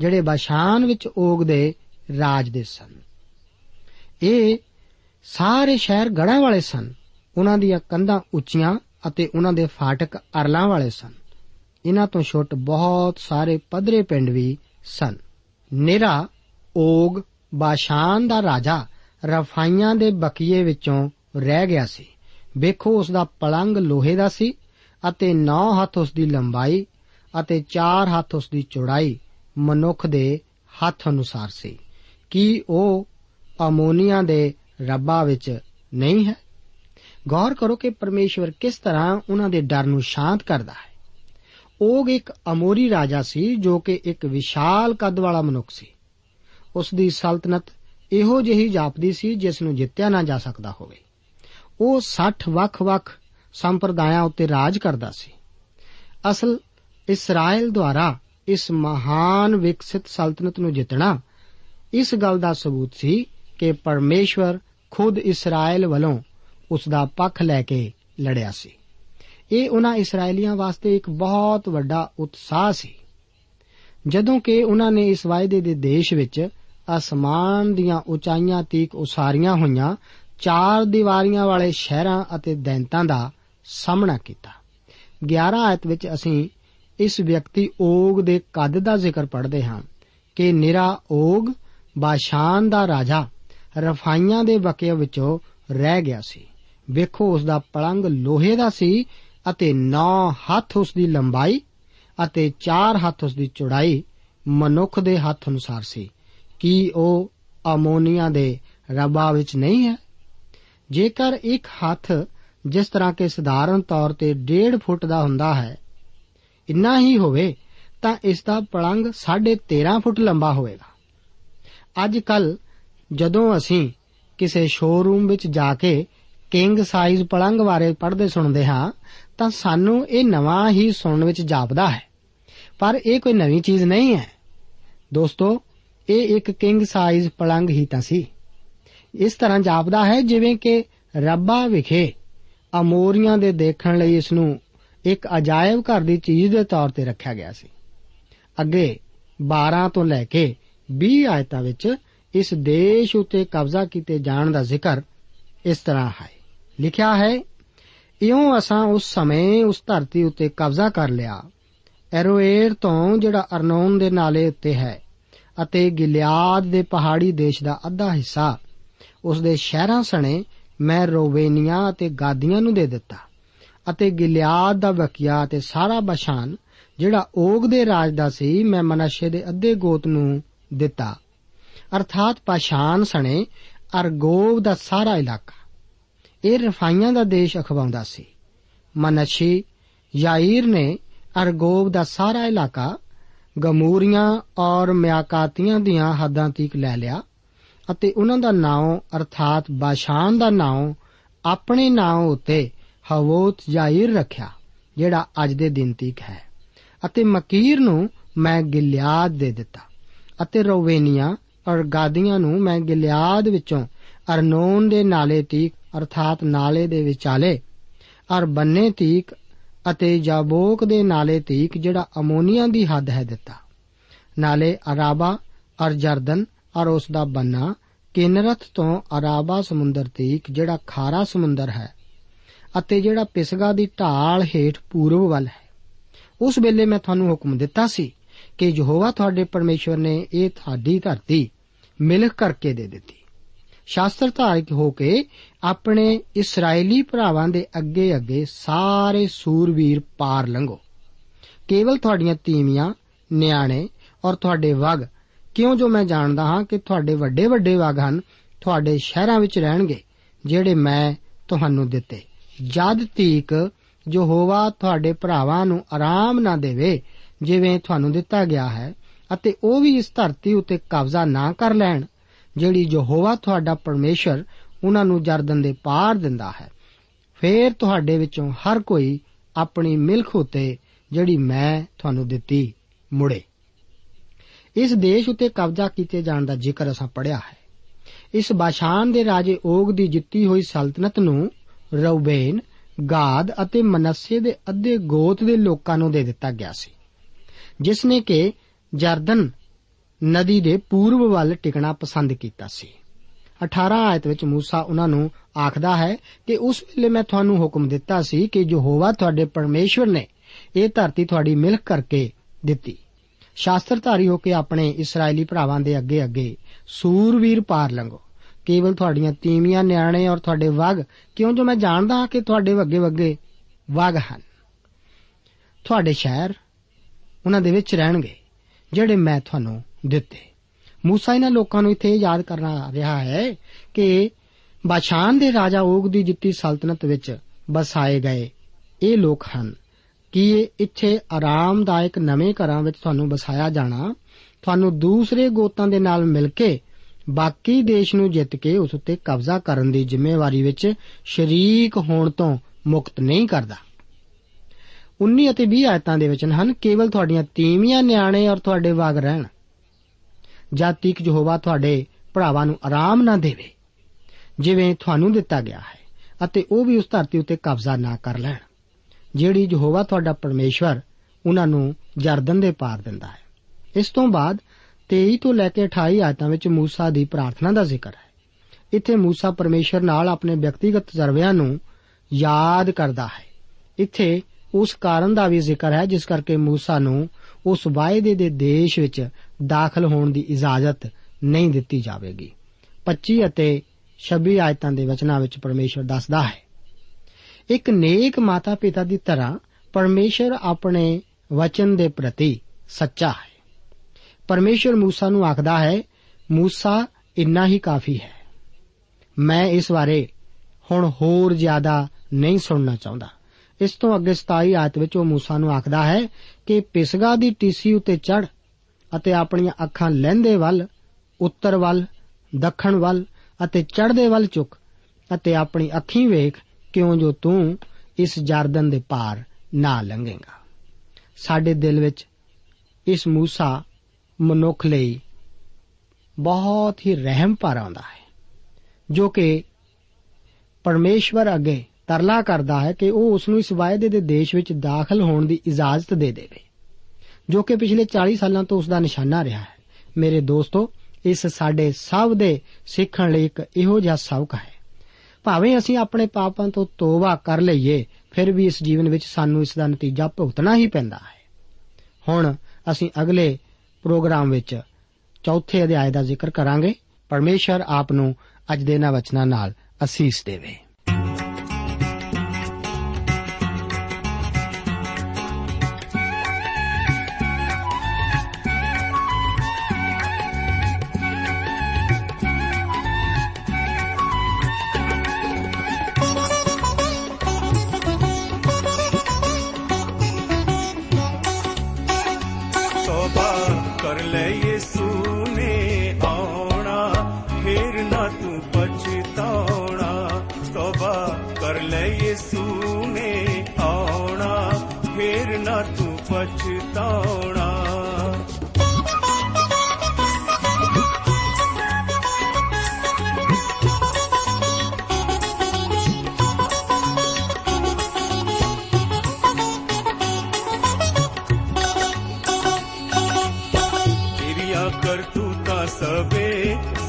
ਜਿਹੜੇ ਬਾਸ਼ਾਨ ਵਿੱਚ ਓਗ ਦੇ ਰਾਜ ਦੇ ਸਨ। ਇਹ ਸਾਰੇ ਸ਼ਹਿਰ ਗੜਾਂ ਵਾਲੇ ਸਨ। ਉਹਨਾਂ ਦੀਆਂ ਕੰਧਾਂ ਉੱਚੀਆਂ ਅਤੇ ਉਹਨਾਂ ਦੇ ਫਾਟਕ ਅਰਲਾਂ ਵਾਲੇ ਸਨ। ਇਹਨਾਂ ਤੋਂ ਛੁੱਟ ਬਹੁਤ ਸਾਰੇ ਪਧਰੇ ਪਿੰਡ ਵੀ ਸਨ। ਨਿਰਾ, ਓਗ, ਬਾਸ਼ਾਨ ਦਾ ਰਾਜਾ ਰਫਾਈਆਂ ਦੇ ਬਕੀਏ ਵਿੱਚੋਂ ਰਹਿ ਗਿਆ ਸੀ। ਵੇਖੋ, ਉਸ ਦਾ ਪਲੰਗ ਲੋਹੇ ਦਾ ਸੀ ਅਤੇ 9 ਹੱਥ ਉਸ ਦੀ ਲੰਬਾਈ ਅਤੇ 4 ਹੱਥ ਉਸ ਦੀ ਚੌੜਾਈ ਮਨੁੱਖ ਦੇ ਹੱਥ ਅਨੁਸਾਰ ਸੀ। ਕੀ ਉਹ ਅਮੋਨੀਆ ਦੇ ਰੱਬਾ ਵਿੱਚ ਨਹੀਂ ਹੈ? ਗੌਰ ਕਰੋ ਕਿ ਪਰਮੇਸ਼ਵਰ ਕਿਸ ਤਰ੍ਹਾਂ ਉਹਨਾਂ ਦੇ ਡਰ ਨੂੰ ਸ਼ਾਂਤ ਕਰਦਾ ਹੈ। ਉਹ ਇੱਕ ਅਮੋਰੀ ਰਾਜਾ ਸੀ ਜੋ ਕਿ ਇੱਕ ਵਿਸ਼ਾਲ ਕੱਦ ਵਾਲਾ ਮਨੁੱਖ ਸੀ। ਉਸ ਦੀ ਸਲਤਨਤ ਇਹੋ ਜਿਹੀ ਜਾਪਦੀ ਸੀ ਜਿਸ ਨੂੰ ਜਿੱਤਿਆ ਨਾ ਜਾ ਸਕਦਾ ਹੋਵੇ। ਉਹ 60 ਵੱਖ-ਵੱਖ ਸੰਪਰਦਾਇਆਂ ਉੱਤੇ ਰਾਜ ਕਰਦਾ ਸੀ। ਅਸਲ ਇਸਰਾਇਲ ਦੁਆਰਾ ਇਸ ਮਹਾਨ ਵਿਕਸਿਤ ਸਲਤਨਤ ਨੂੰ ਜਿੱਤਣਾ ਇਸ ਗੱਲ ਦਾ ਸਬੂਤ ਸੀ ਕਿ ਪਰਮੇਸ਼ਵਰ ਖੁਦ ਇਸਰਾਇਲ ਵੱਲੋਂ ਉਸ ਦਾ ਪੱਖ ਲੈ ਕੇ ਲੜਿਆ ਸੀ। ਇਹ ਉਹਨਾਂ ਇਸرائیਲੀਆਂ ਵਾਸਤੇ ਇੱਕ ਬਹੁਤ ਵੱਡਾ ਉਤਸ਼ਾਹ ਸੀ। ਜਦੋਂ ਕਿ ਉਹਨਾਂ ਨੇ ਇਸ ਵਾਅਦੇ ਦੇ ਦੇਸ਼ ਵਿੱਚ ਅਸਮਾਨ ਦੀਆਂ ਉਚਾਈਆਂ ਤੀਕ ਉਸਾਰੀਆਂ ਹੋਈਆਂ, ਚਾਰ ਦੀਵਾਰੀਆਂ ਵਾਲੇ ਸ਼ਹਿਰਾਂ ਅਤੇ ਦੈਂਤਾਂ ਦਾ ਸਾਹਮਣਾ ਕੀਤਾ। 11 ਆਇਤ ਵਿੱਚ ਅਸੀਂ ਇਸ ਵਿਅਕਤੀ ਓਗ ਦੇ ਕੱਦ ਦਾ ਜ਼ਿਕਰ ਪੜ੍ਹਦੇ ਹਾਂ ਕਿ ਨਿਰਾ ਓਗ ਬਾਸ਼ਾਨ ਦਾ ਰਾਜਾ ਰਫਾਈਆਂ ਦੇ ਬਕਿਆਂ ਵਿੱਚੋਂ ਰਹਿ ਗਿਆ ਸੀ। ਵੇਖੋ ਉਸ ਦਾ ਪਲੰਗ ਲੋਹੇ ਦਾ ਸੀ ਅਤੇ 9 ਹੱਥ ਉਸ ਦੀ ਲੰਬਾਈ ਅਤੇ 4 ਹੱਥ ਉਸ ਦੀ ਚੌੜਾਈ ਮਨੁੱਖ ਦੇ ਹੱਥ ਅਨੁਸਾਰ ਸੀ। ਕੀ ਉਹ ਅਮੋਨੀਆ ਦੇ ਰਬਾ ਵਿੱਚ ਨਹੀਂ ਹੈ? ਜੇਕਰ ਇੱਕ ਹੱਥ ਜਿਸ ਤਰ੍ਹਾਂ ਕਿ ਸਧਾਰਨ ਤੌਰ ਤੇ 1.5 ਫੁੱਟ ਦਾ ਹੁੰਦਾ ਹੈ, ਇੰਨਾ ਹੀ ਹੋਵੇ, ਤਾਂ ਇਸ ਦਾ ਪਲੰਗ 13.5 ਫੁੱਟ ਲੰਬਾ ਹੋਵੇਗਾ। ਅੱਜ ਕੱਲ ਜਦੋਂ ਅਸੀਂ ਕਿਸੇ ਸ਼ੋਰੂਮ ਵਿੱਚ ਜਾ ਕੇ ਕਿੰਗ ਸਾਈਜ਼ ਪਲੰਗ ਬਾਰੇ ਪੜ੍ਹਦੇ ਸੁਣਦੇ ਹਾਂ, ਤਾਂ ਸਾਨੂੰ ਇਹ ਨਵਾਂ ਹੀ ਸੁਣਨ ਵਿੱਚ ਜਾਪਦਾ ਹੈ। ਪਰ ਇਹ ਕੋਈ ਨਵੀਂ ਚੀਜ਼ ਨਹੀਂ ਹੈ। ਦੋਸਤੋ, ਇਹ ਇੱਕ ਕਿੰਗ ਸਾਈਜ਼ ਪਲੰਗ ਹੀ ਤਾਂ ਸੀ। ਇਸ ਤਰ੍ਹਾਂ ਜਾਪਦਾ ਹੈ ਜਿਵੇਂ ਕਿ ਰੱਬਾ ਵਿਖੇ ਅਮੋਰੀਆਂ ਦੇ ਦੇਖਣ ਲਈ ਇਸ ਨੂੰ ਇੱਕ ਅਜਾਇਬ ਘਰ ਦੀ ਚੀਜ਼ ਦੇ ਤੌਰ ਤੇ ਰੱਖਿਆ ਗਿਆ ਸੀ। ਅੱਗੇ 12 ਤੋਂ ਲੈ ਕੇ 20 ਆਇਤਾਂ ਵਿੱਚ ਇਸ ਦੇਸ਼ ਉਤੇ ਕਬਜ਼ਾ ਕੀਤੇ ਜਾਣ ਦਾ ਜ਼ਿਕਰ ਇਸ ਤਰ੍ਹਾਂ ਹੈ। ਲਿਖਿਆ ਹੈ, ਇਉਂ ਅਸਾਂ ਉਸ ਸਮੇਂ ਉਸ ਧਰਤੀ ਉਤੇ ਕਬਜ਼ਾ ਕਰ ਲਿਆ। ਐਰੋਏਰ ਤੋਂ ਜਿਹੜਾ ਅਰਨੋਨ ਦੇ ਨਾਲੇ ਉੱਤੇ ਹੈ ਅਤੇ ਗਿਲਿਆਦ ਦੇ ਪਹਾੜੀ ਦੇਸ਼ ਦਾ ਅੱਧਾ ਹਿੱਸਾ ਉਸ ਦੇ ਸ਼ਹਿਰਾਂ ਸਣੇ ਮੈਂ ਰੋਵੇਨੀਆਂ ਅਤੇ ਗਾਦੀਆਂ ਨੂੰ ਦੇ ਦਿੱਤਾ ਅਤੇ ਗਿਲਿਆਦ ਦਾ ਵਕਿਆ ਅਤੇ ਸਾਰਾ ਬਸ਼ਾਨ ਜਿਹੜਾ ਓਗ ਦੇ ਰਾਜ ਦਾ ਸੀ ਮੈਂ ਮਨਸ਼ੇ ਦੇ ਅੱਧੇ ਗੋਤ ਨੂੰ ਦਿੱਤਾ। ਅਰਥਾਤ ਪਾਸ਼ਾਨ ਸਣੇ ਅਰਗੋਵ ਦਾ ਸਾਰਾ ਇਲਾਕਾ। ਇਹ ਰਫਾਈਆਂ ਦਾ ਦੇਸ਼ ਅਖਵਾਉਂਦਾ ਸੀ। ਮਨਸ਼ੀ ਯਾਈਰ ਨੇ ਅਰਗੋਵ ਦਾ ਸਾਰਾ ਇਲਾਕਾ ਗਮੂਰੀਆਂ ਔਰ ਮਿਆਕਾਤੀਆਂ ਦੀਆਂ ਹੱਦਾਂ ਤੀਕ ਲੈ ਲਿਆ ਅਤੇ ਉਹਨਾਂ ਦਾ ਨਾਮ ਅਰਥਾਤ ਬਾਸ਼ਾਨ ਦਾ ਨਾਮ ਆਪਣੇ ਨਾਮ ਉੱਤੇ ਹਵੋਤ ਯਾਈਰ ਰੱਖਿਆ, ਜਿਹੜਾ ਅੱਜ ਦੇ ਦਿਨ ਤੀਕ ਹੈ ਅਤੇ ਮਕੀਰ ਨੂੰ ਮੈਂ ਗਿਲਿਆਦ ਦੇ ਦਿੱਤਾ। ਅਤੇ ਰੋਵੇਨੀਆਂ ਔਰ ਗਾਦੀਆਂ ਨੂੰ ਮੈਂ ਗਿਲਿਆਦ ਵਿੱਚੋਂ ਅਰਨੋਨ ਦੇ ਨਾਲੇ ਤੀਕ, ਅਰਥਾਤ ਨਾਲੇ ਦੇ ਵਿਚਾਲੇ ਅਰ ਬੰਨੇ ਤੀਕ ਅਤੇ ਜਾਬੋਕ ਦੇ ਨਾਲੇ ਤੀਕ ਜਿਹੜਾ ਅਮੋਨੀਆ ਦੀ ਹੱਦ ਹੈ ਦਿੱਤਾ। ਨਾਲੇ ਅਰਾਬਾ ਅਰ ਜਰਦਨ ਔਰ ਉਸ ਦਾ ਬੰਨਾ ਕਿਨਰਤ ਤੋਂ ਅਰਾਬਾ ਸਮੁੰਦਰ ਤੀਕ ਜਿਹੜਾ ਖਾਰਾ ਸਮੁੰਦਰ ਹੈ ਅਤੇ ਜਿਹੜਾ ਪਿਸਗਾ ਦੀ ਢਾਲ ਹੇਠ ਪੂਰਬ ਵੱਲ ਹੈ। ਉਸ ਵੇਲੇ ਮੈਂ ਤੁਹਾਨੂੰ ਹੁਕਮ ਦਿੱਤਾ ਸੀ ਕਿ ਯਹੋਵਾ ਤੁਹਾਡੇ ਪਰਮੇਸ਼ਵਰ ਨੇ ਇਹ ਤੁਹਾਡੀ ਧਰਤੀ ਮਿਲਖ ਕਰਕੇ ਦੇ ਦਿੱਤੀ। ਸ਼ਾਸਤਰ ਧਾਰਕ ਹੋ ਕੇ ਆਪਣੇ ਇਸرائیਲੀ ਭਰਾਵਾਂ ਦੇ ਅੱਗੇ ਅੱਗੇ ਸਾਰੇ ਸੂਰਵੀਰ ਪਾਰ ਲੰਘੋ। ਕੇਵਲ ਤੁਹਾਡੀਆਂ ਤੀਵੀਆਂ, ਨਿਆਣੇ ਔਰ ਤੁਹਾਡੇ ਵਗ, ਕਿਉਂ ਜੋ ਮੈਂ ਜਾਣਦਾ ਹਾਂ ਕਿ ਤੁਹਾਡੇ ਵੱਡੇ ਵੱਡੇ ਵਗ ਹਨ, ਤੁਹਾਡੇ ਸ਼ਹਿਰਾਂ ਵਿੱਚ ਰਹਿਣਗੇ, ਜਿਹੜੇ ਮੈਂ ਤੁਹਾਨੂੰ ਦਿੱਤੇ। ਜਦ ਤੀਕ ਜੋ ਹੋਵਾ ਤੁਹਾਡੇ ਭਰਾਵਾਂ ਨੂੰ ਆਰਾਮ ਨਾ ਦੇਵੇ ਜਿਵੇਂ ਤੁਹਾਨੂੰ ਦਿੱਤਾ ਗਿਆ ਹੈ, ਅਤੇ ਉਹ ਵੀ ਇਸ ਧਰਤੀ ਉੱਤੇ ਕਬਜ਼ਾ ਨਾ ਕਰ ਲੈਣ, ਜਿਹੜੀ ਯਹੋਵਾ ਤੁਹਾਡਾ ਪਰਮੇਸ਼ਰ ਉਹਨਾਂ ਨੂੰ ਜਰਦਨ ਦੇ ਪਾਰ ਦਿੰਦਾ ਹੈ। ਫੇਰ ਤੁਹਾਡੇ ਵਿੱਚੋਂ ਹਰ ਕੋਈ ਆਪਣੀ ਮਿਲਖ ਉਤੇ ਜਿਹੜੀ ਮੈਂ ਤੁਹਾਨੂੰ ਦਿੱਤੀ, ਮੁੜੇ। ਇਸ ਦੇਸ਼ ਉਤੇ ਕਬਜ਼ਾ ਕੀਤੇ ਜਾਣ ਦਾ ਜ਼ਿਕਰ ਅਸਾਂ ਪੜਿਆ ਹੈ। ਇਸ ਬਾਸ਼ਾਨ ਦੇ ਰਾਜੇ ਓਗ ਦੀ ਜਿੱਤੀ ਹੋਈ ਸਲਤਨਤ ਨੂੰ ਰਉਬੇਨ ਗਾਦ ਅਤੇ ਮਨੱਸੇ ਦੇ ਅੱਧੇ ਗੋਤ ਦੇ ਲੋਕਾਂ ਨੂੰ ਦੇ ਦਿੱਤਾ ਗਿਆ ਸੀ। ਜਿਸ ਨੇ ਕਿ ਜਰਦਨ ਨਦੀ ਦੇ ਪੂਰਬ ਵੱਲ ਟਿਕਣਾ ਪਸੰਦ ਕੀਤਾ ਸੀ। 18 ਆਇਤ ਵਿੱਚ موسی ਉਹਨਾਂ ਨੂੰ ਆਖਦਾ ਹੈ ਕਿ ਉਸ ਵੇਲੇ ਮੈਂ ਤੁਹਾਨੂੰ ਹੁਕਮ ਦਿੱਤਾ ਸੀ ਕਿ ਯਹੋਵਾ ਤੁਹਾਡੇ ਪਰਮੇਸ਼ਵਰ ਨੇ ਇਹ ਧਰਤੀ ਤੁਹਾਡੀ ਮਿਲਕ ਕਰਕੇ ਦਿੱਤੀ। ਸ਼ਾਸਤਰਧਾਰੀ ਹੋ ਕੇ ਆਪਣੇ ਇਸرائیਲੀ ਭਰਾਵਾਂ ਦੇ ਅੱਗੇ ਅੱਗੇ ਸੂਰਵੀਰ ਪਾਰ ਲੰਗੋ ਕੇਵਲ ਤੁਹਾਡੀਆਂ ਤੀਵੀਆਂ ਨਿਆਣੇ ਔਰ ਤੁਹਾਡੇ ਵਗ, ਕਿਉਂ ਜੋ ਮੈਂ ਜਾਣਦਾ ਹਾਂ ਕਿ ਤੁਹਾਡੇ ਵੱਗੇ ਵੱਗੇ ਵਗ ਹਨ। ਤੁਹਾਡੇ ਸ਼ਹਿਰ ਉਹਨਾਂ ਦੇ ਵਿੱਚ ਰਹਿਣਗੇ ਜਿਹੜੇ ਮੈਂ ਤੁਹਾਨੂੰ ਦਿੱਤੇ موسی ਇਹਨਾਂ ਲੋਕਾਂ ਨੂੰ ਇੱਥੇ ਯਾਦ ਕਰਨਾ ਰਿਹਾ ਹੈ ਕਿ ਬਾਸ਼ਾਨ ਦੇ ਰਾਜਾ ਓਗ ਦੀ ਜਿੱਤੀ ਸਲਤਨਤ ਵਿੱਚ ਬਸਾਏ ਗਏ ਇਹ ਲੋਕ ਹਨ ਕਿ ਇੱਥੇ ਆਰਾਮਦਾਇਕ ਨਵੇਂ ਘਰਾਂ ਵਿੱਚ ਤੁਹਾਨੂੰ ਬਸਾਇਆ ਜਾਣਾ ਤੁਹਾਨੂੰ ਦੂਸਰੇ ਗੋਤਾਂ ਦੇ ਨਾਲ ਮਿਲ ਕੇ ਬਾਕੀ ਦੇਸ਼ ਨੂੰ ਜਿੱਤ ਕੇ ਉਸ ਉੱਤੇ ਕਬਜ਼ਾ ਕਰਨ ਦੀ ਜ਼ਿੰਮੇਵਾਰੀ ਵਿੱਚ ਸ਼ਰੀਕ ਹੋਣ ਤੋਂ ਮੁਕਤ ਨਹੀਂ ਕਰਦਾ 19 ਅਤੇ 20 ਆਇਤਾਂ ਦੇ ਵਚਨ ਹਨ ਕੇਵਲ ਤੁਹਾਡੀਆਂ ਤੀਵੀਆਂ ਨਿਆਣੇ ਔਰ ਤੁਹਾਡੇ ਵਾਗ ਰਹਿਣ ਜਦ ਤੀਕ ਯਹੋਵਾ ਤੁਹਾਡੇ ਭਰਾਵਾਂ ਨੂੰ ਆਰਾਮ ਨਾ ਦੇਵੇ ਜਿਵੇਂ ਤੁਹਾਨੂੰ ਦਿੱਤਾ ਗਿਆ ਹੈ ਅਤੇ ਉਹ ਵੀ ਉਸ ਧਰਤੀ ਉੱਤੇ ਕਬਜ਼ਾ ਨਾ ਕਰ ਲੈਣ ਜਿਹੜੀ ਯਹੋਵਾ ਤੁਹਾਡਾ ਪਰਮੇਸ਼ਵਰ ਉਹਨਾਂ ਨੂੰ ਜਰਦਨ ਦੇ ਪਾਰ ਦਿੰਦਾ ਹੈ ਇਸ ਤੋਂ ਬਾਅਦ 23 ਤੋਂ ਲੈ ਕੇ 28 ਆਇਤਾਂ ਵਿੱਚ موسی ਦੀ ਪ੍ਰਾਰਥਨਾ ਦਾ ਜ਼ਿਕਰ ਹੈ ਇੱਥੇ موسی ਪਰਮੇਸ਼ਵਰ ਨਾਲ ਆਪਣੇ ਵਿਅਕਤੀਗਤ ਤਜਰਬਿਆਂ ਨੂੰ ਯਾਦ ਕਰਦਾ ਹੈ ਇੱਥੇ ਉਸ ਕਾਰਨ ਦਾ ਵੀ ਜ਼ਿਕਰ ਹੈ ਜਿਸ ਕਰਕੇ موسی ਨੂੰ ਉਸ ਵਾਅਦੇ ਦੇ ਦੇਸ਼ ਵਿੱਚ ਦਾਖਲ ਹੋਣ ਦੀ ਇਜਾਜ਼ਤ ਨਹੀਂ ਦਿੱਤੀ ਜਾਵੇਗੀ 25 ਅਤੇ 26 ਆਇਤਾਂ ਦੇ ਵਚਨਾਂ ਵਿੱਚ ਪਰਮੇਸ਼ਵਰ ਦੱਸਦਾ ਹੈ ਇੱਕ ਨੇਕ ਮਾਤਾ ਪਿਤਾ ਦੀ ਤਰ੍ਹਾਂ ਪਰਮੇਸ਼ਵਰ ਆਪਣੇ ਵਚਨ ਦੇ ਪ੍ਰਤੀ ਸੱਚਾ ਹੈ ਪਰਮੇਸ਼ਵਰ موسی ਨੂੰ ਆਖਦਾ ਹੈ موسی ਇੰਨਾ ਹੀ ਕਾਫੀ ਹੈ ਮੈਂ ਇਸ ਬਾਰੇ ਹੁਣ ਹੋਰ ਜ਼ਿਆਦਾ ਨਹੀਂ ਸੁਣਨਾ ਚਾਹੁੰਦਾ ਇਸ ਤੋਂ ਅੱਗੇ 27 ਆਇਤ ਵਿੱਚ ਉਹ موسی ਨੂੰ ਆਖਦਾ ਹੈ ਕਿ ਪਿਸਗਾ ਦੀ ਟੀਸੀ ਉੱਤੇ ਚੜ ਅਤੇ ਆਪਣੀਆਂ ਅੱਖਾਂ ਲਹਿੰਦੇ ਵੱਲ ਉੱਤਰ ਵੱਲ ਦੱਖਣ ਵੱਲ ਅਤੇ ਚੜ੍ਹਦੇ ਵੱਲ ਝੁਕ ਅਤੇ ਆਪਣੀ ਅੱਖੀਂ ਵੇਖ ਕਿਉਂ ਜੋ ਤੂੰ ਇਸ ਜਰਦਨ ਦੇ ਪਾਰ ਨਾ ਲੰਘੇਗਾ ਸਾਡੇ ਦਿਲ ਵਿੱਚ ਇਸ موسی ਮਨੁੱਖ ਲਈ ਬਹੁਤ ਹੀ ਰਹਿਮ ਭਰ ਆਉਂਦਾ ਹੈ ਜੋ ਕਿ ਪਰਮੇਸ਼ਵਰ ਅੱਗੇ ਤਰਲਾ ਕਰਦਾ ਹੈ ਕਿ ਉਹ ਉਸ ਨੂੰ ਇਸ ਵਾਅਦੇ ਦੇ ਦੇਸ਼ ਵਿੱਚ ਦਾਖਲ ਹੋਣ ਦੀ ਇਜਾਜ਼ਤ ਦੇ ਦੇਵੇ, ਜੋ ਕਿ ਪਿਛਲੇ 40 ਸਾਲਾਂ ਤੋਂ ਉਸ ਦਾ ਨਿਸ਼ਾਨਾ ਰਿਹਾ ਹੈ। ਮੇਰੇ ਦੋਸਤੋ, ਇਸ ਸਾਡੇ ਸਭ ਦੇ ਸਿੱਖਣ ਲਈ ਇੱਕ ਇਹੋ ਜਿਹਾ ਸਬਕ ਹੈ। ਭਾਵੇਂ ਅਸੀਂ ਆਪਣੇ ਪਾਪਾਂ ਤੋਂ ਤੋਬਾ ਕਰ ਲਈਏ, ਫਿਰ ਵੀ ਇਸ ਜੀਵਨ ਵਿੱਚ ਸਾਨੂੰ ਇਸ ਦਾ ਨਤੀਜਾ ਭੁਗਤਣਾ ਹੀ ਪੈਂਦਾ ਹੈ। ਹੁਣ ਅਸੀਂ ਅਗਲੇ ਪ੍ਰੋਗਰਾਮ ਵਿੱਚ ਚੌਥੇ ਅਧਿਆਇ ਦਾ ਜ਼ਿਕਰ ਕਰਾਂਗੇ। ਪਰਮੇਸ਼ਰ ਆਪ ਨੂੰ ਅੱਜ ਦੇ ਇਹਨਾਂ ਵਚਨਾਂ ਨਾਲ ਅਸੀਸ ਦੇਵੇ।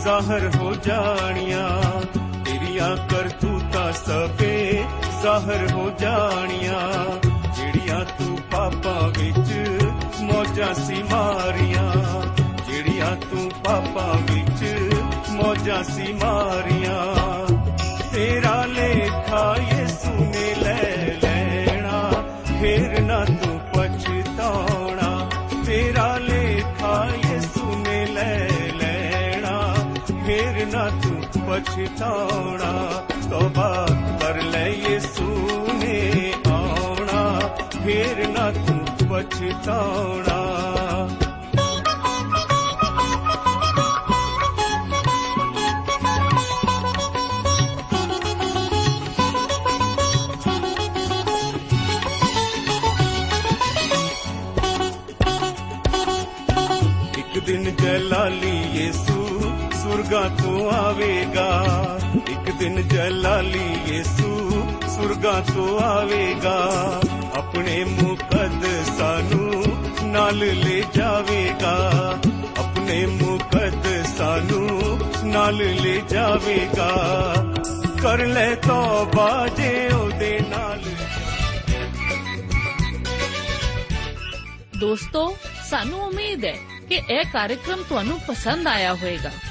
ਜ਼ਾਹਰ ਹੋ ਜਾਣੀਆਂ। ਤੇਰੀਆਂ ਕਰਤੂਤਾਂ ਸਵੇ ਜ਼ਾਹਰ ਹੋ ਜਾਣੀਆਂ। ਜਿਹੜੀਆਂ ਤੂੰ ਪਾਪਾਂ ਵਿੱਚ ਮੌਜਾਂ ਸੀ ਮਾਰੀਆਂ। ਜਿਹੜੀਆਂ ਤੂੰ ਪਾਪਾਂ ਵਿੱਚ ਮੌਜਾਂ ਸੀ ਮਾਰੀਆਂ। ਤੇਰਾ ਲੇਖਾ ਯਿਸੂ ਨੇ ਲੈ ਲੈਣਾ, ਫੇਰ ਨਾ ਤੂੰ ਪਛਤਾਉਣਾ। ਪਛਤਾਉਣਾ ਤੋਬਾ ਕਰ ਲੈ ਯਿਸੂ ਨੇ ਆਉਣਾ। ਫੇਰ ਨਾ ਤੂੰ ਪਛਤਾਉਣਾ ਇੱਕ ਦਿਨ ਜਲਾਲੀ ਯਿਸੂ ਸੁਰਗਾ ਤੋਂ ਆਵੇਗਾ। ਇੱਕ ਦਿਨ ਜਲਾਲੀ ਯਿਸੂ ਸੁਰਗਾ ਤੋਂ ਆਵੇਗਾ। ਆਪਣੇ ਮੁਕੱਦਸਾਂ ਨੂੰ ਨਾਲ ਲੈ ਜਾਵੇਗਾ। ਆਪਣੇ ਮੁਕੱਦਸਾਂ ਨੂੰ ਨਾਲ ਲੈ ਜਾਵੇਗਾ। ਕਰ ਲੈ ਤੌਬਾ ਜੇ ਉਹਦੇ ਨਾਲ। ਦੋਸਤੋ, ਸਾਨੂੰ ਉਮੀਦ ਹੈ ਕਿ ਇਹ ਕਾਰਜਕ੍ਰਮ ਤੁਹਾਨੂੰ ਪਸੰਦ ਆਇਆ ਹੋਵੇਗਾ। ਤੇ